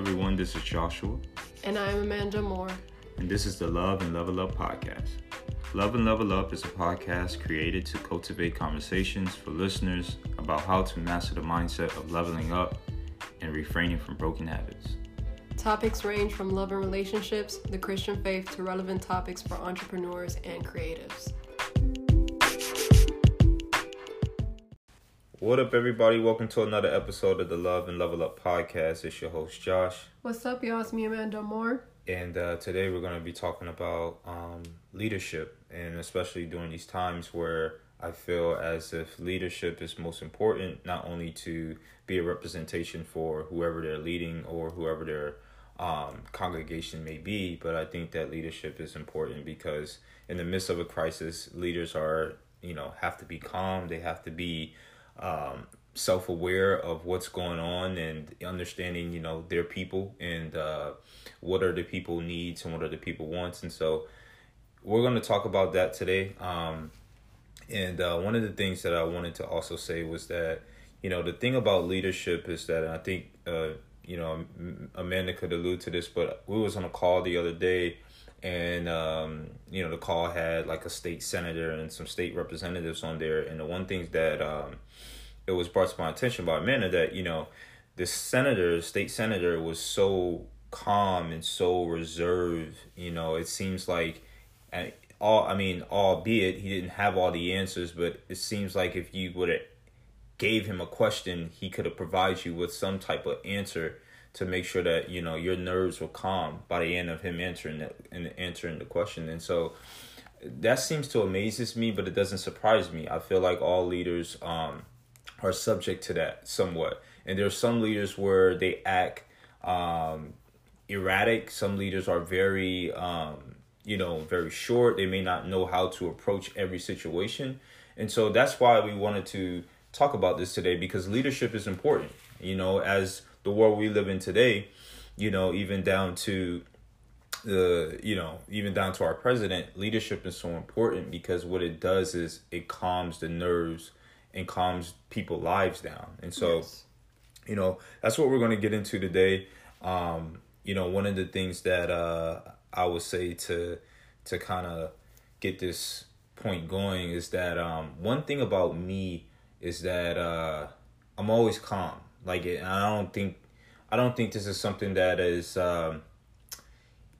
everyone. This is Joshua. And I'm Amanda Amor. And this is the Love and Level Up podcast. Love and Level Up is a podcast created to cultivate conversations for listeners about how to master the mindset of leveling up and refraining from broken habits. Topics range from love and relationships, the Christian faith, to relevant topics for entrepreneurs and creatives. What up, everybody? Welcome to another episode of the Love and Level Up podcast. It's your host, Josh. What's up, y'all? It's me, Amanda Amor. And uh, today we're going to be talking about um, leadership, and especially during these times where I feel as if leadership is most important, not only to be a representation for whoever they're leading or whoever their um, congregation may be, but I think that leadership is important because in the midst of a crisis, leaders are, you know, have to be calm, they have to be um, self-aware of what's going on and understanding you know their people and uh, what are the people needs and what are the people wants. And so we're going to talk about that today. Um, and uh, one of the things that i wanted to also say was that you know the thing about leadership is that i think uh, you know amanda could allude to this but we was on a call the other day and um, you know the call had like a state senator and some state representatives on there. And the one thing that um, it was brought to my attention by Amanda that you know the senator state senator was so calm and so reserved you know. It seems like and all i mean albeit he didn't have all the answers but it seems like if you would have gave him a question he could have provided you with some type of answer to make sure that you know your nerves were calm by the end of him answering that and answering the question. And so that seems to amazes me but it doesn't surprise me. I feel like all leaders um are subject to that somewhat. And there are some leaders where they act um erratic. Some leaders are very um you know very short. They may not know how to approach every situation. And so that's why we wanted to talk about this today because leadership is important. You know as the world we live in today, you know, even down to the you know even down to our president leadership is so important because what it does is it calms the nerves and calms people lives down. And so yes. you know that's what we're going to get into today. Um you know one of the things that uh i would say to to kind of get this point going is that um one thing about me is that uh i'm always calm like I don't think I don't think this is something that is um,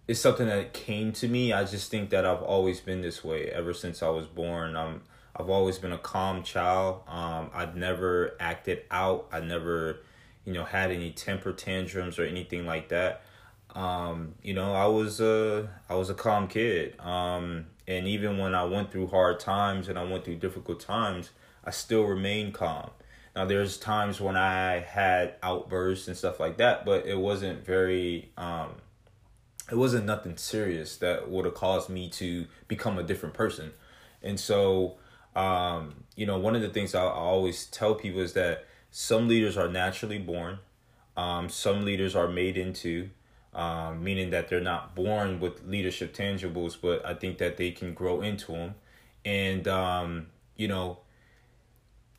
is something that came to me. I just think that I've always been this way ever since I was born. Um, I've always been a calm child. Um, I've never acted out. I never, you know, had any temper tantrums or anything like that. Um, you know, I was a I was a calm kid. Um, and even when I went through hard times and I went through difficult times, I still remained calm. Now there's times when I had outbursts and stuff like that, but it wasn't very um it wasn't nothing serious that would have caused me to become a different person. And so um you know, one of the things I, always tell people is that some leaders are naturally born. Um some leaders are made into um, meaning that they're not born with leadership tangibles, but I think that they can grow into them. And, um, you know,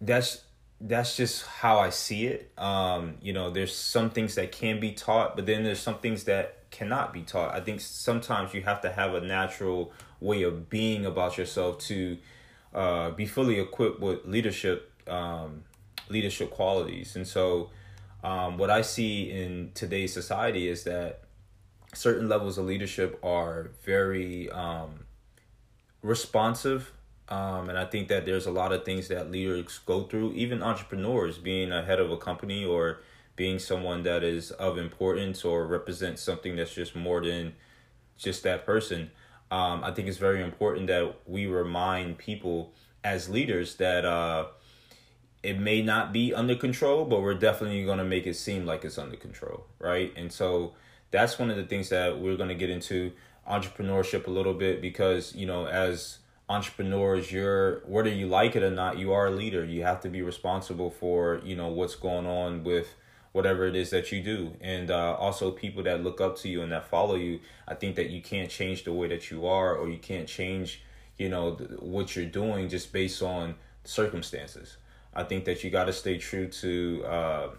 that's that's just how I see it. Um, you know, there's some things that can be taught, but then there's some things that cannot be taught. I think sometimes you have to have a natural way of being about yourself to uh, be fully equipped with leadership um, leadership qualities. And so, um, what I see in today's society is that certain levels of leadership are very um, responsive um, and I think that there's a lot of things that leaders go through, even entrepreneurs being a head of a company or being someone that is of importance or represents something that's just more than just that person. Um, I think it's very important that we remind people as leaders that uh, it may not be under control, but we're definitely going to make it seem like it's under control, right? And so that's one of the things that we're going to get into entrepreneurship a little bit because, you know, as entrepreneurs you're whether you like it or not you are a leader. You have to be responsible for you know what's going on with whatever it is that you do. And uh, also people that look up to you and that follow you i think that you can't change the way that you are or you can't change you know th- what you're doing just based on circumstances. I think that you got to stay true to uh,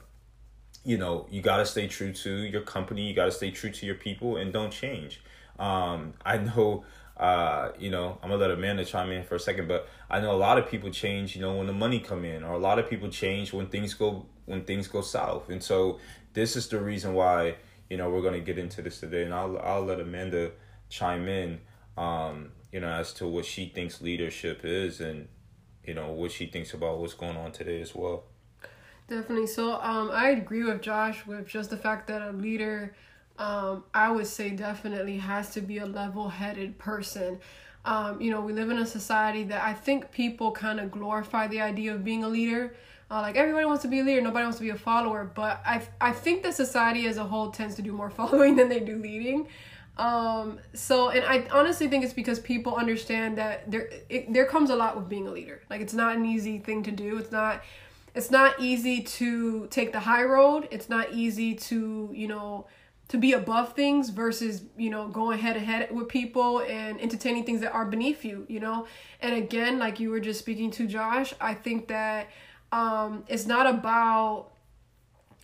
you know, you got to stay true to your company, you got to stay true to your people and don't change. Um, I know uh, you know, I'm gonna let Amanda chime in for a second, but I know a lot of people change, you know, when the money come in, or a lot of people change when things go when things go south. And so this is the reason why, you know, we're gonna get into this today, and I'll I'll let Amanda chime in, um, you know, as to what she thinks leadership is, and you know what she thinks about what's going on today as well. Definitely. So um, I agree with Josh with just the fact that a leader um, I would say definitely has to be a level headed person. Um, you know, we live in a society that I think people kind of glorify the idea of being a leader. Uh, like everybody wants to be a leader, nobody wants to be a follower. But I I think that society as a whole tends to do more following than they do leading. Um, so, and I honestly think it's because people understand that there it, there comes a lot with being a leader. Like it's not an easy thing to do. It's not it's not easy to take the high road. It's not easy to you know to be above things versus you know going head to head with people and entertaining things that are beneath you you know? And again like you were just speaking to josh i think that um it's not about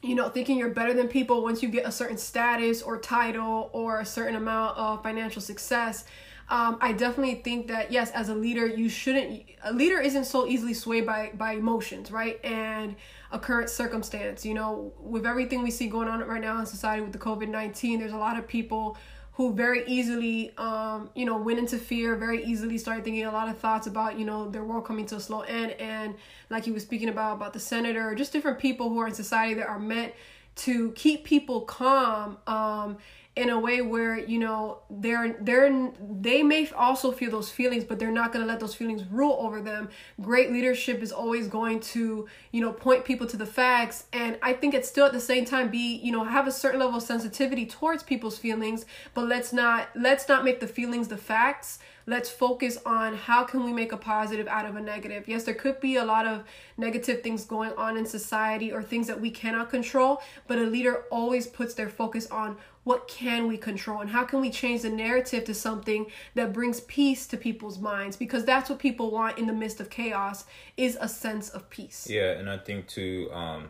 you know thinking you're better than people once you get a certain status or title or a certain amount of financial success um, I definitely think that yes, as a leader, you shouldn't. A leader isn't so easily swayed by by emotions, right? And a current circumstance. You know, with everything we see going on right now in society with the COVID nineteen, there's a lot of people who very easily, um, you know, went into fear. Very easily started thinking a lot of thoughts about, you know, their world coming to a slow end. And like he was speaking about about the senator, just different people who are in society that are meant to keep people calm. Um, in a way where you know they're they're they may also feel those feelings but they're not going to let those feelings rule over them. Great leadership is always going to you know point people to the facts. And i think it's still at the same time be you know have a certain level of sensitivity towards people's feelings but let's not let's not make the feelings the facts. Let's focus on how can we make a positive out of a negative. Yes there could be a lot of negative things going on in society or things that we cannot control but a leader always puts their focus on what can we control and how can we change the narrative to something that brings peace to people's minds? Because that's what people want in the midst of chaos is a sense of peace. Yeah and i think to um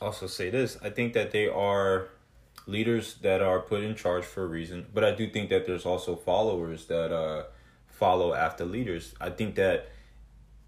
also say this i think that they are leaders that are put in charge for a reason but i do think that there's also followers that uh follow after leaders. I think that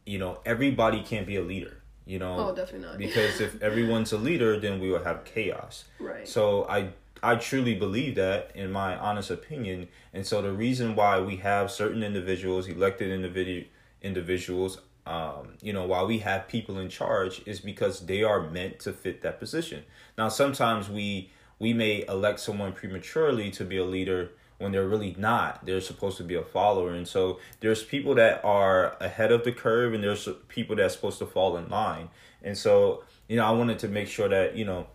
you know everybody can't be a leader you know? Oh definitely not. Because if everyone's a leader then we will have chaos. Right. So i I truly believe that, in my honest opinion. And so the reason why we have certain individuals, elected individu- individuals, um, you know, while we have people in charge, is because they are meant to fit that position. Now, sometimes we we may elect someone prematurely to be a leader when they're really not. They're supposed to be a follower, and so there's people that are ahead of the curve, and there's people that's supposed to fall in line. And so, you know, I wanted to make sure that you know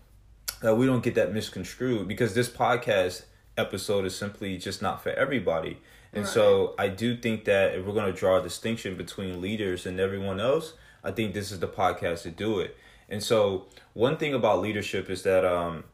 that we don't get that misconstrued because this podcast episode is simply just not for everybody. And right. so I do think that if we're going to draw a distinction between leaders and everyone else, I think this is the podcast to do it. And so one thing about leadership is that um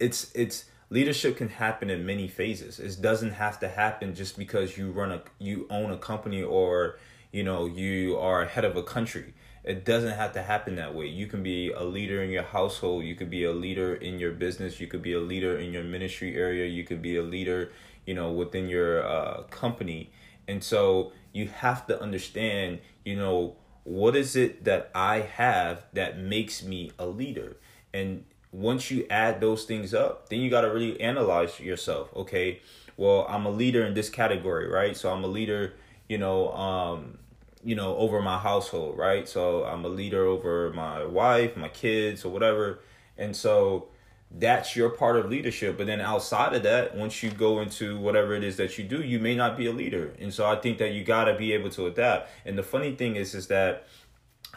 it's it's leadership can happen in many phases. It doesn't have to happen just because you run a you own a company or you know you are head of a country it doesn't have to happen that way. You can be a leader in your household, you could be a leader in your business, you could be a leader in your ministry area, you could be a leader, you know, within your uh, company. And so you have to understand, you know, what is it that I have that makes me a leader? And once you add those things up, then you got to really analyze yourself. Okay, well, I'm a leader in this category, right? So I'm a leader, you know, um, you know, over my household, right? So I'm a leader over my wife, my kids, or whatever. And so that's your part of leadership. But then outside of that, once you go into whatever it is that you do, you may not be a leader. And so I think that you got to be able to adapt. And the funny thing is, is that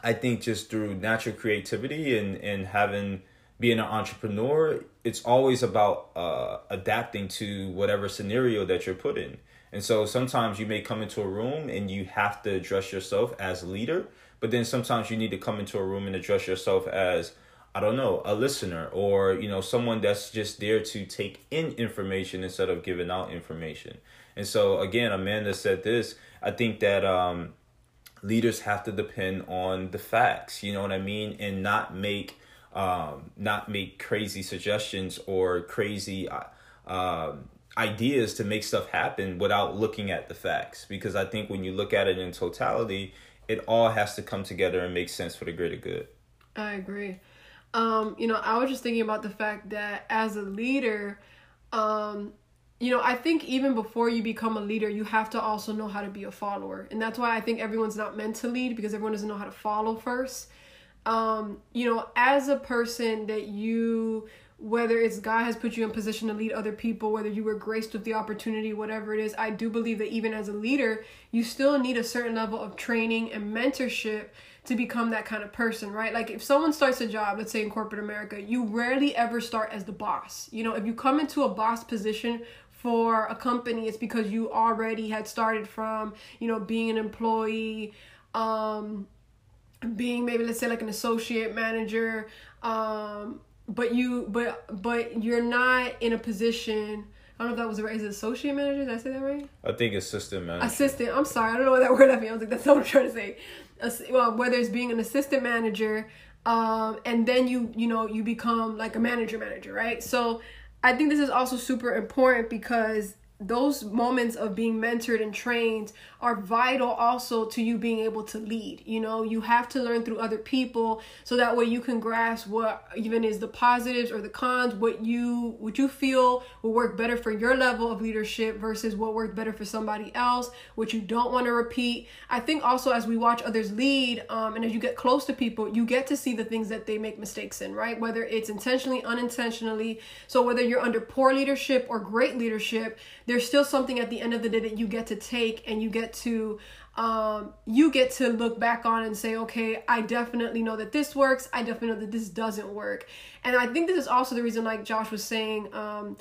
I think just through natural creativity and, and having, being an entrepreneur, it's always about uh, adapting to whatever scenario that you're put in. And so sometimes you may come into a room and you have to address yourself as leader, but then sometimes you need to come into a room and address yourself as I don't know, a listener or, you know, someone that's just there to take in information instead of giving out information. And so again, Amanda said this, I think that um leaders have to depend on the facts, you know what I mean, and not make um, not make crazy suggestions or crazy uh, um, ideas to make stuff happen without looking at the facts. Because I think when you look at it in totality, it all has to come together and make sense for the greater good. I agree. Um, you know, I was just thinking about the fact that as a leader, um, you know, I think even before you become a leader, you have to also know how to be a follower. And that's why I think everyone's not meant to lead because everyone doesn't know how to follow first. Um, you know, as a person that you whether it's God has put you in position to lead other people, whether you were graced with the opportunity, whatever it is, I do believe that even as a leader, you still need a certain level of training and mentorship to become that kind of person, right? Like if someone starts a job, let's say in corporate America, you rarely ever start as the boss. You know, if you come into a boss position for a company, it's because you already had started from, you know, being an employee, um, being maybe let's say like an associate manager, um, but you but but you're not in a position I don't know if that was right. Is it associate manager? Did I say that right? I think assistant manager. Assistant. I'm sorry. I don't know what that word I mean. I was like, that's not what I'm trying to say. Well, whether it's being an assistant manager, um, and then you you know you become like a manager manager, right? So I think this is also super important because those moments of being mentored and trained are vital also to you being able to lead. You know you have to learn through other people so that way you can grasp what even is the positives or the cons what you what you feel will work better for your level of leadership versus what worked better for somebody else what you don't want to repeat. I think also as we watch others lead um, and as you get close to people you get to see the things that they make mistakes in right? Whether it's intentionally unintentionally. So whether you're under poor leadership or great leadership there's still something at the end of the day that you get to take and you get to um, you get to look back on and say, okay, I definitely know that this works. I definitely know that this doesn't work. And I think this is also the reason, like Josh was saying, um,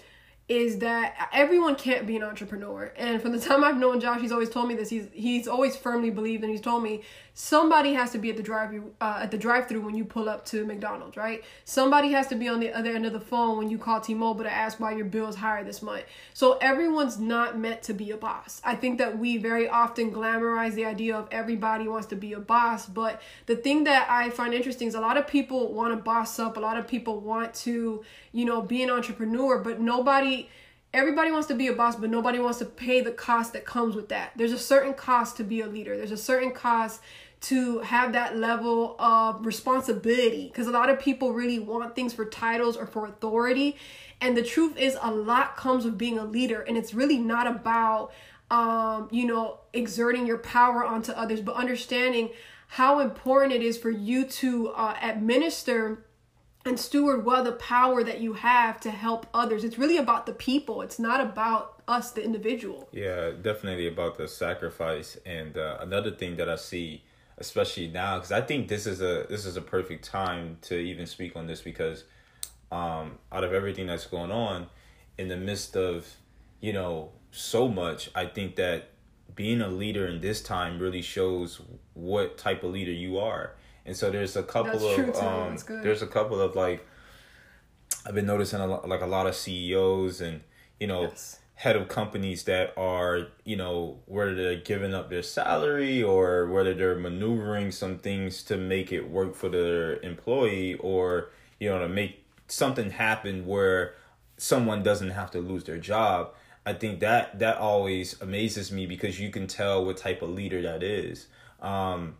is that everyone can't be an entrepreneur. And from the time I've known Josh, he's always told me this. He's he's always firmly believed, and he's told me somebody has to be at the drive uh, at the drive through when you pull up to McDonald's, right? Somebody has to be on the other end of the phone when you call T-Mobile to ask why your bill is higher this month. So everyone's not meant to be a boss. I think that we very often glamorize the idea of everybody wants to be a boss, but the thing that I find interesting is a lot of people want to boss up. A lot of people want to, you know, be an entrepreneur, but nobody everybody wants to be a boss, but nobody wants to pay the cost that comes with that. There's a certain cost to be a leader. There's a certain cost to have that level of responsibility because a lot of people really want things for titles or for authority and the truth is a lot comes with being a leader and it's really not about um you know exerting your power onto others but understanding how important it is for you to uh, administer and steward well the power that you have to help others. It's really about the people. It's not about us, the individual. Yeah, definitely about the sacrifice. And uh, another thing that I see especially now because I think this is a this is a perfect time to even speak on this because um, out of everything that's going on in the midst of you know so much, I think that being a leader in this time really shows what type of leader you are. And so there's a couple that's of um, there's a couple of like I've been noticing a lot, like a lot of CEOs and you know yes head of companies that are, you know, whether they're giving up their salary or whether they're maneuvering some things to make it work for their employee or, you know, to make something happen where someone doesn't have to lose their job. I think that that always amazes me because you can tell what type of leader that is. Um,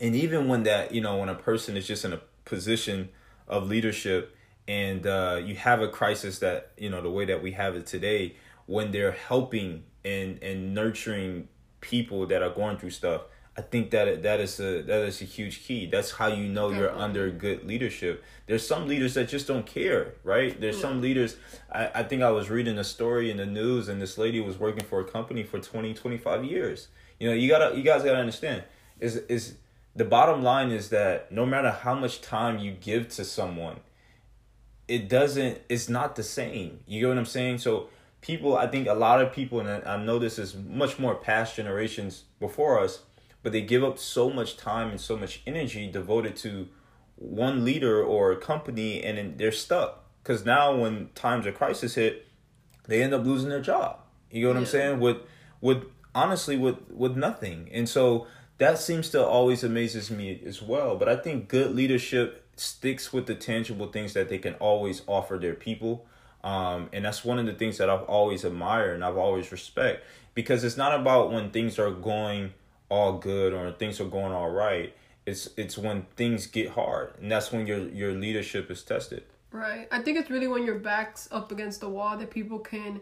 and even when that, you know, when a person is just in a position of leadership and uh, you have a crisis that, you know, the way that we have it today, when they're helping and and nurturing people that are going through stuff i think that that is a that is a huge key. That's how you know you're under good leadership. There's some leaders that just don't care right? There's some leaders I, I think i was reading a story in the news and this lady was working for a company for 20 25 years. You know you gotta you guys gotta understand is is the bottom line is that no matter how much time you give to someone it doesn't it's not the same you get what i'm saying so people, I think a lot of people, and I know this is much more past generations before us, but they give up so much time and so much energy devoted to one leader or a company, and then they're stuck. Because now, when times of crisis hit, they end up losing their job. You know what yeah. I'm saying? With, with honestly, with with nothing, and so that seems to always amazes me as well. But I think good leadership sticks with the tangible things that they can always offer their people. Um, and that's one of the things that I've always admired and I've always respect because it's not about when things are going all good or things are going all right. It's it's when things get hard and that's when your your leadership is tested. Right. I think it's really when your back's up against the wall that people can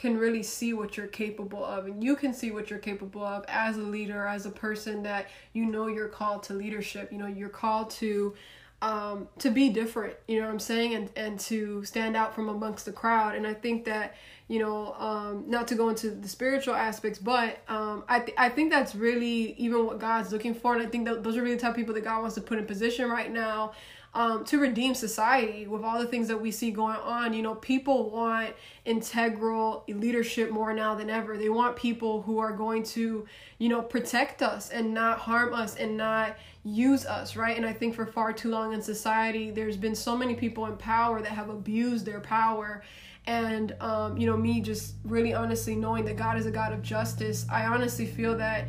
can really see what you're capable of and you can see what you're capable of as a leader as a person that you know you're called to leadership you know you're called to um, to be different you know what i'm saying and and to stand out from amongst the crowd. And i think that you know um, not to go into the spiritual aspects but um, I, th- I think that's really even what god's looking for and i think that those are really the type people that god wants to put in position right now um, to redeem society with all the things that we see going on. You know, people want integral leadership more now than ever. They want people who are going to, you know, protect us and not harm us and not use us, right? And I think for far too long in society, there's been so many people in power that have abused their power. And, um, you know, me just really honestly knowing that God is a God of justice, I honestly feel that.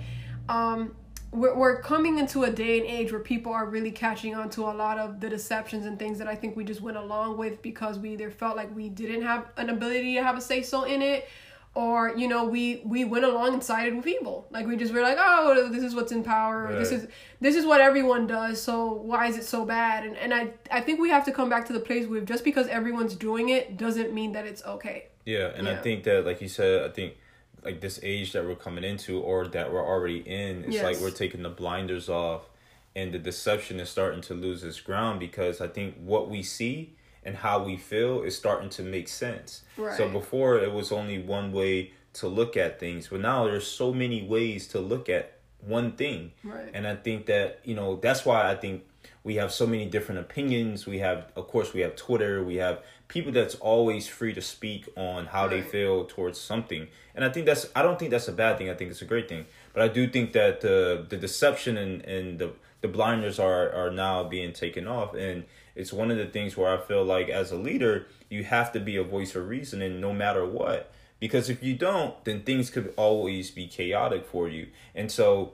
Um, we're, we're coming into a day and age where people are really catching on to a lot of the deceptions and things that I think we just went along with because we either felt like we didn't have an ability to have a say so in it or you know we we went along and sided with evil. Like we just were like oh this is what's in power. Right. this is this is what everyone does. So why is it so bad? And and i i think we have to come back to the place where just because everyone's doing it doesn't mean that it's okay. Yeah and yeah. i think that like you said i think like this age that we're coming into or that we're already in it's yes. like we're taking the blinders off and the deception is starting to lose its ground because i think what we see and how we feel is starting to make sense right. so before it was only one way to look at things but now there's so many ways to look at one thing right. and i think that you know that's why i think we have so many different opinions. We have of course we have twitter. We have people that's always free to speak on how they feel towards something. And i think that's i don't think that's a bad thing. I think it's a great thing. But i do think that the the deception and and the the blinders are are now being taken off. And it's one of the things where i feel like as a leader you have to be a voice of reason and no matter what. Because if you don't then things could always be chaotic for you. And so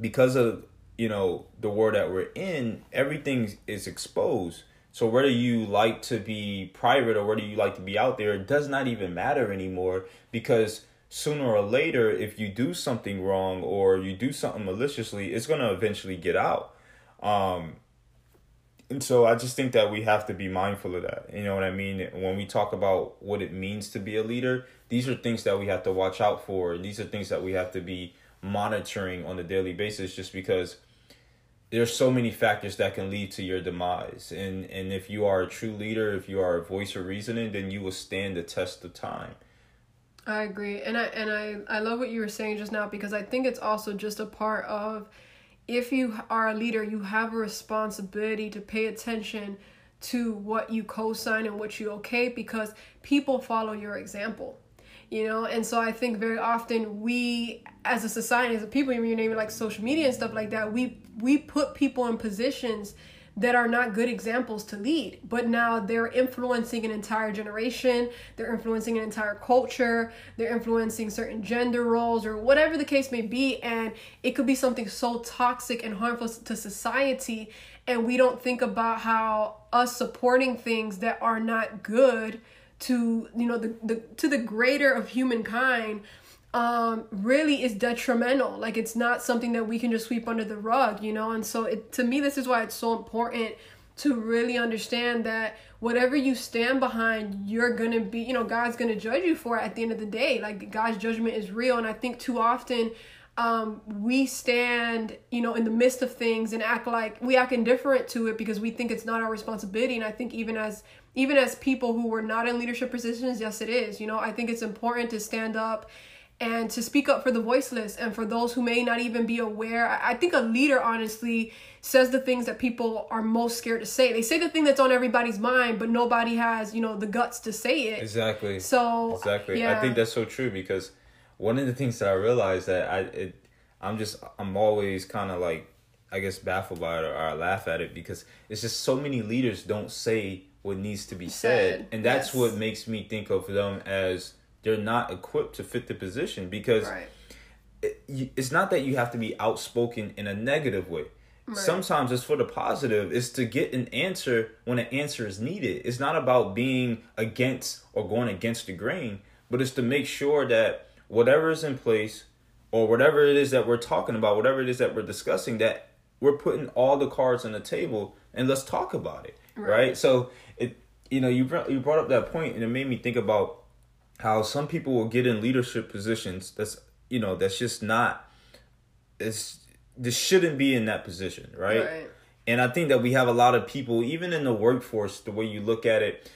because of you know the world that we're in everything is exposed so whether you like to be private or whether you like to be out there, it does not even matter anymore because sooner or later, if you do something wrong or you do something maliciously, it's gonna eventually get out. Um, and so I just think that we have to be mindful of that. You know what I mean? When we talk about what it means to be a leader, these are things that we have to watch out for. These are things that we have to be monitoring on a daily basis just because there's so many factors that can lead to your demise. And and if you are a true leader if you are a voice of reasoning then you will stand the test of time. I agree. And i and i i love what you were saying just now because i think it's also just a part of if you are a leader you have a responsibility to pay attention to what you co-sign and what you okay because people follow your example you know? And so i think very often we as a society as a people you name it like social media and stuff like that we we put people in positions that are not good examples to lead. But now they're influencing an entire generation. They're influencing an entire culture. They're influencing certain gender roles or whatever the case may be. And it could be something so toxic and harmful to society. And we don't think about how us supporting things that are not good to you know the, the to the greater of humankind um really is detrimental. Like it's not something that we can just sweep under the rug you know? And so it to me this is why it's so important to really understand that whatever you stand behind you're gonna be you know god's gonna judge you for at the end of the day. Like god's judgment is real. And i think too often um, we stand, you know, in the midst of things and act like we act indifferent to it because we think it's not our responsibility. And I think even as even as people who were not in leadership positions, yes, it is. You know, I think it's important to stand up and to speak up for the voiceless and for those who may not even be aware. I think a leader, honestly, says the things that people are most scared to say. They say the thing that's on everybody's mind, but nobody has, you know, the guts to say it. Exactly. So exactly, yeah. I think that's so true because one of the things that I realized that I it, I'm just I'm always kind of like I guess baffled by it or, or I laugh at it because it's just so many leaders don't say what needs to be said, and that's yes. what makes me think of them as they're not equipped to fit the position because right. it, it's not that you have to be outspoken in a negative way Right. Sometimes it's for the positive. It's to get an answer when an answer is needed. It's not about being against or going against the grain, but it's to make sure that whatever is in place or whatever it is that we're talking about, whatever it is that we're discussing, that we're putting all the cards on the table and let's talk about it. Right. right? So it you know, you brought, you brought up that point and it made me think about how some people will get in leadership positions that's you know, that's just not it's this shouldn't be in that position, right? right? And I think that we have a lot of people, even in the workforce, the way you look at it,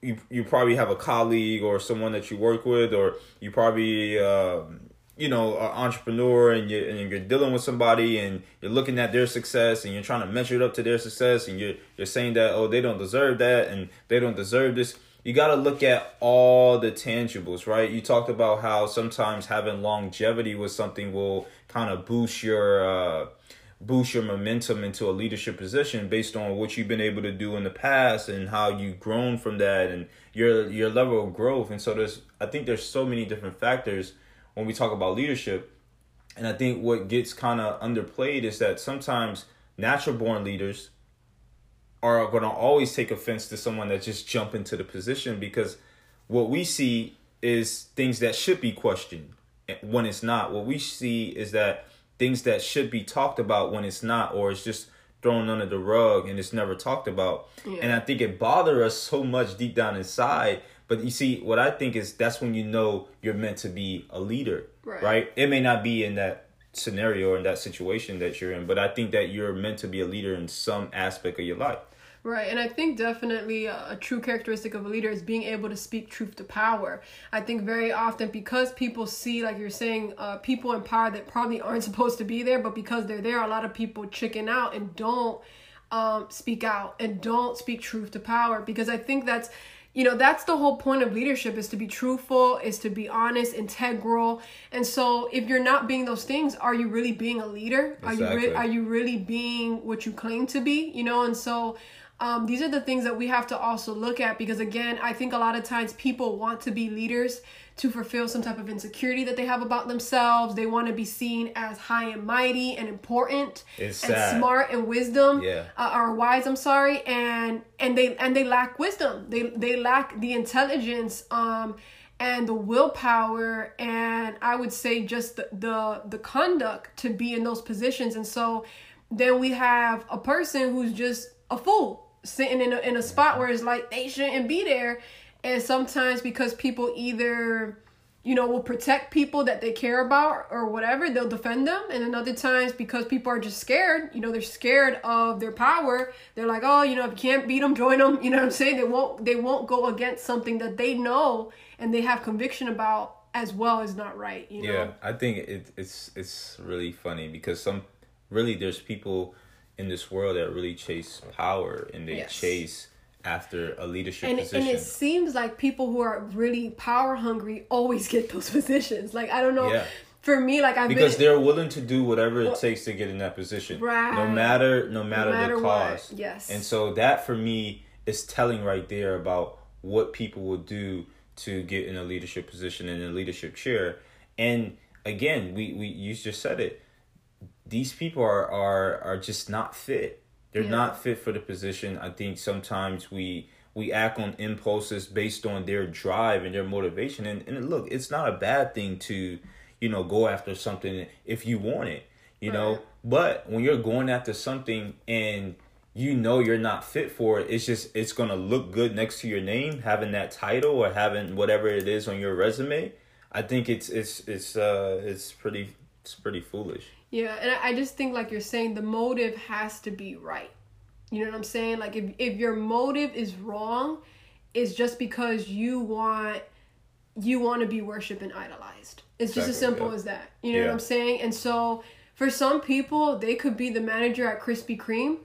you you probably have a colleague or someone that you work with, or you probably um, you know an entrepreneur and you and you're dealing with somebody and you're looking at their success and you're trying to measure it up to their success and you're you're saying that oh they don't deserve that and they don't deserve this you got to look at all the tangibles, right? You talked about how sometimes having longevity with something will kind of boost your uh, boost your momentum into a leadership position based on what you've been able to do in the past and how you've grown from that and your your level of growth. And so there's I think there's so many different factors when we talk about leadership. And I think what gets kind of underplayed is that sometimes natural born leaders are going to always take offense to someone that just jump into the position because what we see is things that should be questioned when it's not. What we see is that things that should be talked about when it's not, or it's just thrown under the rug and it's never talked about. Yeah. And I think it bothers us so much deep down inside. But you see, what I think is that's when you know you're meant to be a leader, right? right? It may not be in that scenario or in that situation that you're in, but I think that you're meant to be a leader in some aspect of your life. Right, and I think definitely a, true characteristic of a leader is being able to speak truth to power. I think very often because people see, like you're saying, uh, people in power that probably aren't supposed to be there, but because they're there, a lot of people chicken out and don't um, speak out and don't speak truth to power because I think that's you know that's the whole point of leadership is to be truthful is to be honest integral. And so if you're not being those things are you really being a leader? Exactly. are you re- are you really being what you claim to be? You know and so um, these are the things that we have to also look at because again i think a lot of times people want to be leaders to fulfill some type of insecurity that they have about themselves. They want to be seen as high and mighty and important it's and sad. smart and wisdom yeah. uh, or wise i'm sorry and and they and they lack wisdom. They they lack the intelligence um and the willpower and i would say just the the, the conduct to be in those positions. And so then we have a person who's just a fool sitting in a, in a spot where it's like they shouldn't be there and sometimes because people either you know will protect people that they care about or whatever they'll defend them and then other times because people are just scared you know they're scared of their power they're like oh you know if you can't beat them join them you know what i'm saying they won't they won't go against something that they know and they have conviction about as well as not right you know? yeah i think it, it's it's really funny because some really there's people in this world that really chase power and they yes. chase after a leadership and, position. And it seems like people who are really power hungry always get those positions. Like I don't know. Yeah. For me, like I've because been, they're willing to do whatever it takes to get in that position, right? No matter, no matter, no matter the cost. What. Yes. And so that for me is telling right there about what people will do to get in a leadership position in a leadership chair. And again, we we you just said it these people are are are just not fit. They're yeah. not fit for the position. I think sometimes we we act on impulses based on their drive and their motivation. And and look, it's not a bad thing to, you know, go after something if you want it, you right. know. But when you're going after something and you know you're not fit for it, it's just it's gonna look good next to your name, having that title or having whatever it is on your resume. I think it's it's it's uh it's pretty it's pretty foolish. Yeah, and I just think like you're saying the motive has to be right. You know what I'm saying? Like if if your motive is wrong, it's just because you want you want to be worshipped and idolized. It's just exactly, as simple yeah. as that. You know yeah. what I'm saying? And so for some people, they could be the manager at Krispy Kreme,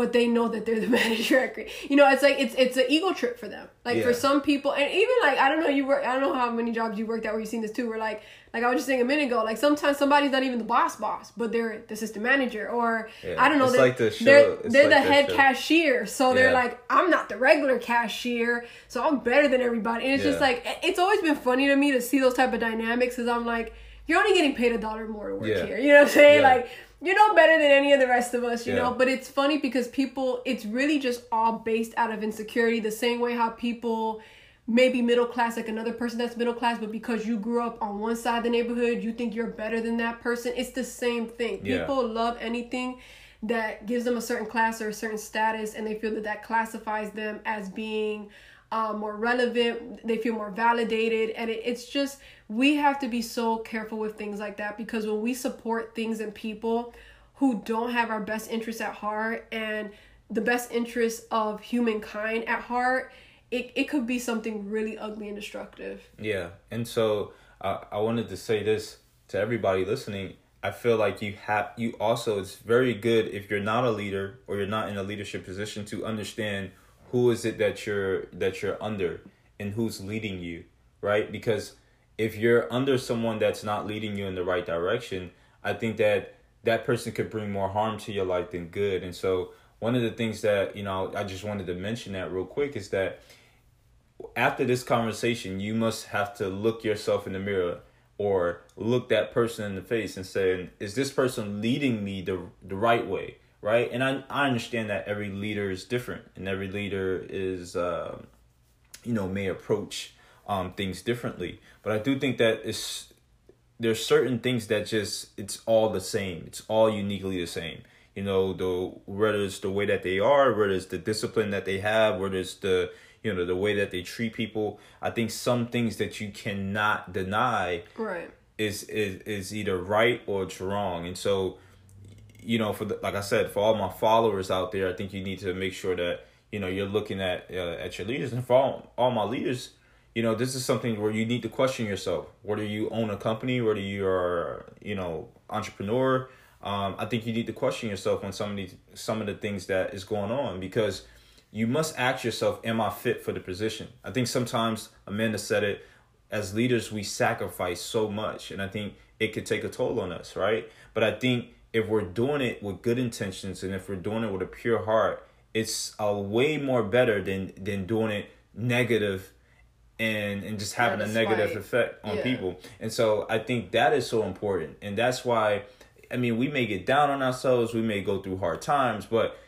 but they know that they're the manager at you know it's like it's it's an ego trip for them like yeah. for some people and even like i don't know you work i don't know how many jobs you worked at where you've seen this too where like like i was just saying a minute ago like sometimes somebody's not even the boss boss but they're the system manager or yeah. i don't know they're, like the show. they're, they're like the head show. cashier so yeah. they're like i'm not the regular cashier so i'm better than everybody and it's just like it's always been funny to me to see those type of dynamics because i'm like you're only getting paid a dollar more to work here you know what i'm saying like you're no better than any of the rest of us, you Yeah. know. But it's funny because people, it's really just all based out of insecurity. The same way how people maybe middle class, like another person that's middle class, but because you grew up on one side of the neighborhood, you think you're better than that person. It's the same thing. Yeah. People love anything that gives them a certain class or a certain status, and they feel that that classifies them as being uh, more relevant. They feel more validated, and it, it's just we have to be so careful with things like that because when we support things and people who don't have our best interests at heart and the best interests of humankind at heart, it, it could be something really ugly and destructive. Yeah, and so uh, I wanted to say this to everybody listening. I feel like you have you also it's very good if you're not a leader or you're not in a leadership position to understand who is it that you're that you're under and who's leading you, right? Because if you're under someone that's not leading you in the right direction, I think that that person could bring more harm to your life than good. And so one of the things that, you know, I just wanted to mention that real quick is that after this conversation, you must have to look yourself in the mirror or look that person in the face and say, is this person leading me the the right way? Right. And I, I understand that every leader is different and every leader is, uh, you know, may approach um, things differently. But I do think that it's, there's certain things that just, it's all the same. It's all uniquely the same. You know, the, whether it's the way that they are, whether it's the discipline that they have, whether it's the, you know, the way that they treat people. I think some things that you cannot deny Right. is is is either right or it's wrong. And so, you know, for the, like I said, for all my followers out there, I think you need to make sure that you know you're looking at uh, at your leaders, and for all, all my leaders, you know, this is something where you need to question yourself. Whether you own a company, whether you are you know entrepreneur, um, I think you need to question yourself on some of these some of the things that is going on because you must ask yourself, am I fit for the position? I think sometimes Amanda said it as leaders we sacrifice so much and i think it could take a toll on us right but i think if we're doing it with good intentions and if we're doing it with a pure heart it's a way more better than than doing it negative and and just having a negative spite. effect on Yeah. people. And so i think that is so important. And that's why i mean we may get down on ourselves we may go through hard times but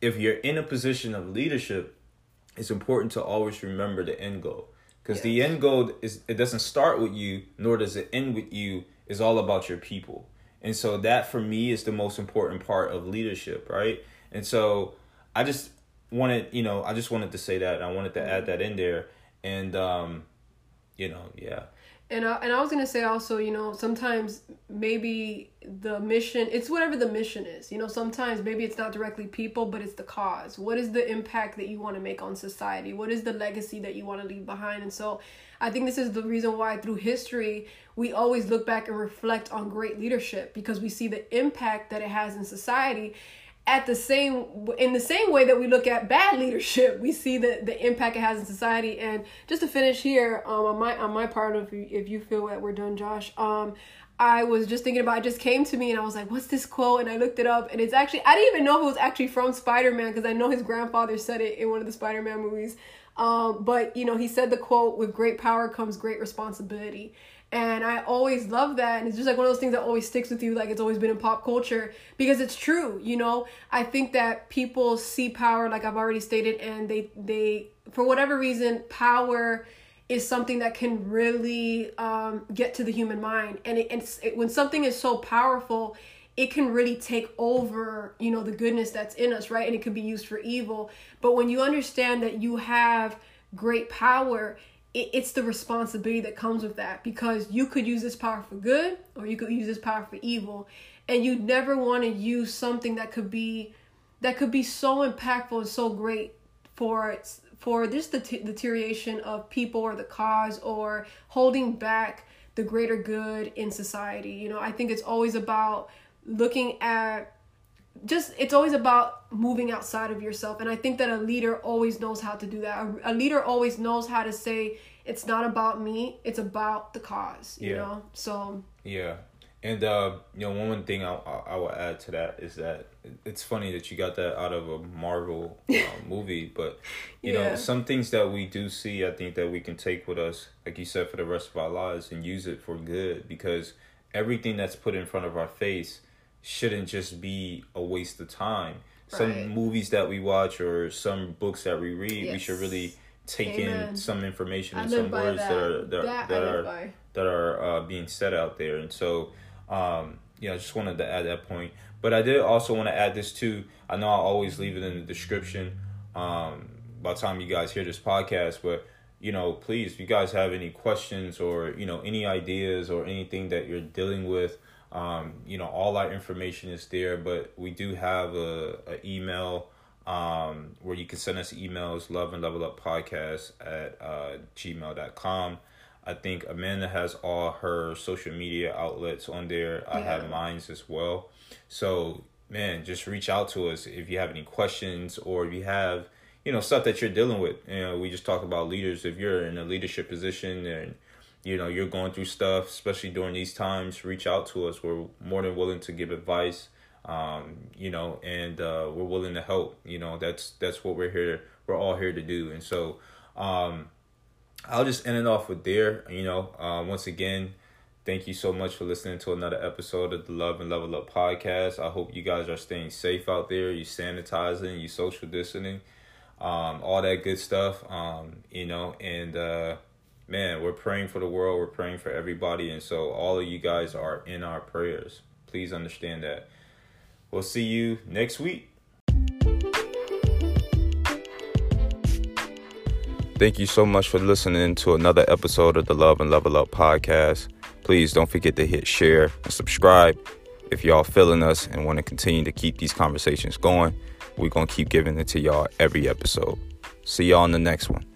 if you're in a position of leadership it's important to always remember the end goal. Because the end goal is it doesn't start with you nor does it end with you. Is all about your people and so that for me is the most important part of leadership right? And so i just wanted you know i just wanted to say that. I wanted to add that in there. And um you know yeah And I, and I was gonna say also, you know, sometimes maybe the mission, it's whatever the mission is. You know, sometimes maybe it's not directly people, but it's the cause. What is the impact that you want to make on society? What is the legacy that you want to leave behind? And so I think this is the reason why through history we always look back and reflect on great leadership because we see the impact that it has in society at the same in the same way that we look at bad leadership we see the the impact it has in society and just to finish here um on my on my part of if you feel that we're done josh um I was just thinking about it just came to me and I was like, what's this quote? And I looked it up and it's actually I didn't even know if it was actually from Spider-Man because I know his grandfather said it in one of the Spider-Man movies. Um, but you know, he said the quote, with great power comes great responsibility. And I always love that. And it's just like one of those things that always sticks with you, like it's always been in pop culture because it's true, you know. I think that people see power, like I've already stated, and they they for whatever reason, power is something that can really um, get to the human mind. And it, it's it, when something is so powerful, it can really take over, you know, the goodness that's in us, right? And it could be used for evil. But when you understand that you have great power, it's the responsibility that comes with that because you could use this power for good or you could use this power for evil. And you never want to use something that could be that could be so impactful and so great for for this the t- deterioration of people or the cause or holding back the greater good in society. You know, I think it's always about looking at just it's always about moving outside of yourself and i think that a leader always knows how to do that a, a leader always knows how to say it's not about me it's about the cause you Yeah. know so Yeah, and uh, you know, one thing I, I I will add to that is that it's funny that you got that out of a Marvel uh, movie, but you Yeah. know, some things that we do see, I think that we can take with us, like you said, for the rest of our lives and use it for good because everything that's put in front of our face shouldn't just be a waste of time. Some movies that we watch or some books that we read, we should really take Amen. in some information and some words that. that are that, That that are by. that are uh, being said out there. And so, um, yeah, I just wanted to add that point. But I did also want to add this too. I know I always leave it in the description um, by the time you guys hear this podcast, but you know, please, if you guys have any questions or you know any ideas or anything that you're dealing with, um, you know, all our information is there. But we do have a, a email um, where you can send us emails, love and level up podcast at uh, gmail.com. I think Amanda has all her social media outlets on there. I have mine's as well. So, man, just reach out to us if you have any questions or if you have, you know, stuff that you're dealing with. You know, we just talk about leaders. If you're in a leadership position and, you know, you're going through stuff, especially during these times, reach out to us. We're more than willing to give advice um, you know, and uh, we're willing to help. You know, that's that's what we're here. We're all here to do. And so, um, I'll just end it off with there. You know, uh, once again, thank you so much for listening to another episode of the Love and Level Up podcast. I hope you guys are staying safe out there. You sanitizing, you social distancing, um, all that good stuff. Um, you know, and uh, man, we're praying for the world. We're praying for everybody, and so all of you guys are in our prayers. Please understand that. We'll see you next week. Thank you so much for listening to another episode of the Love and Level Up podcast. Please don't forget to hit share and subscribe. If y'all feeling us and want to continue to keep these conversations going, we're going to keep giving it to y'all every episode. See y'all in the next one.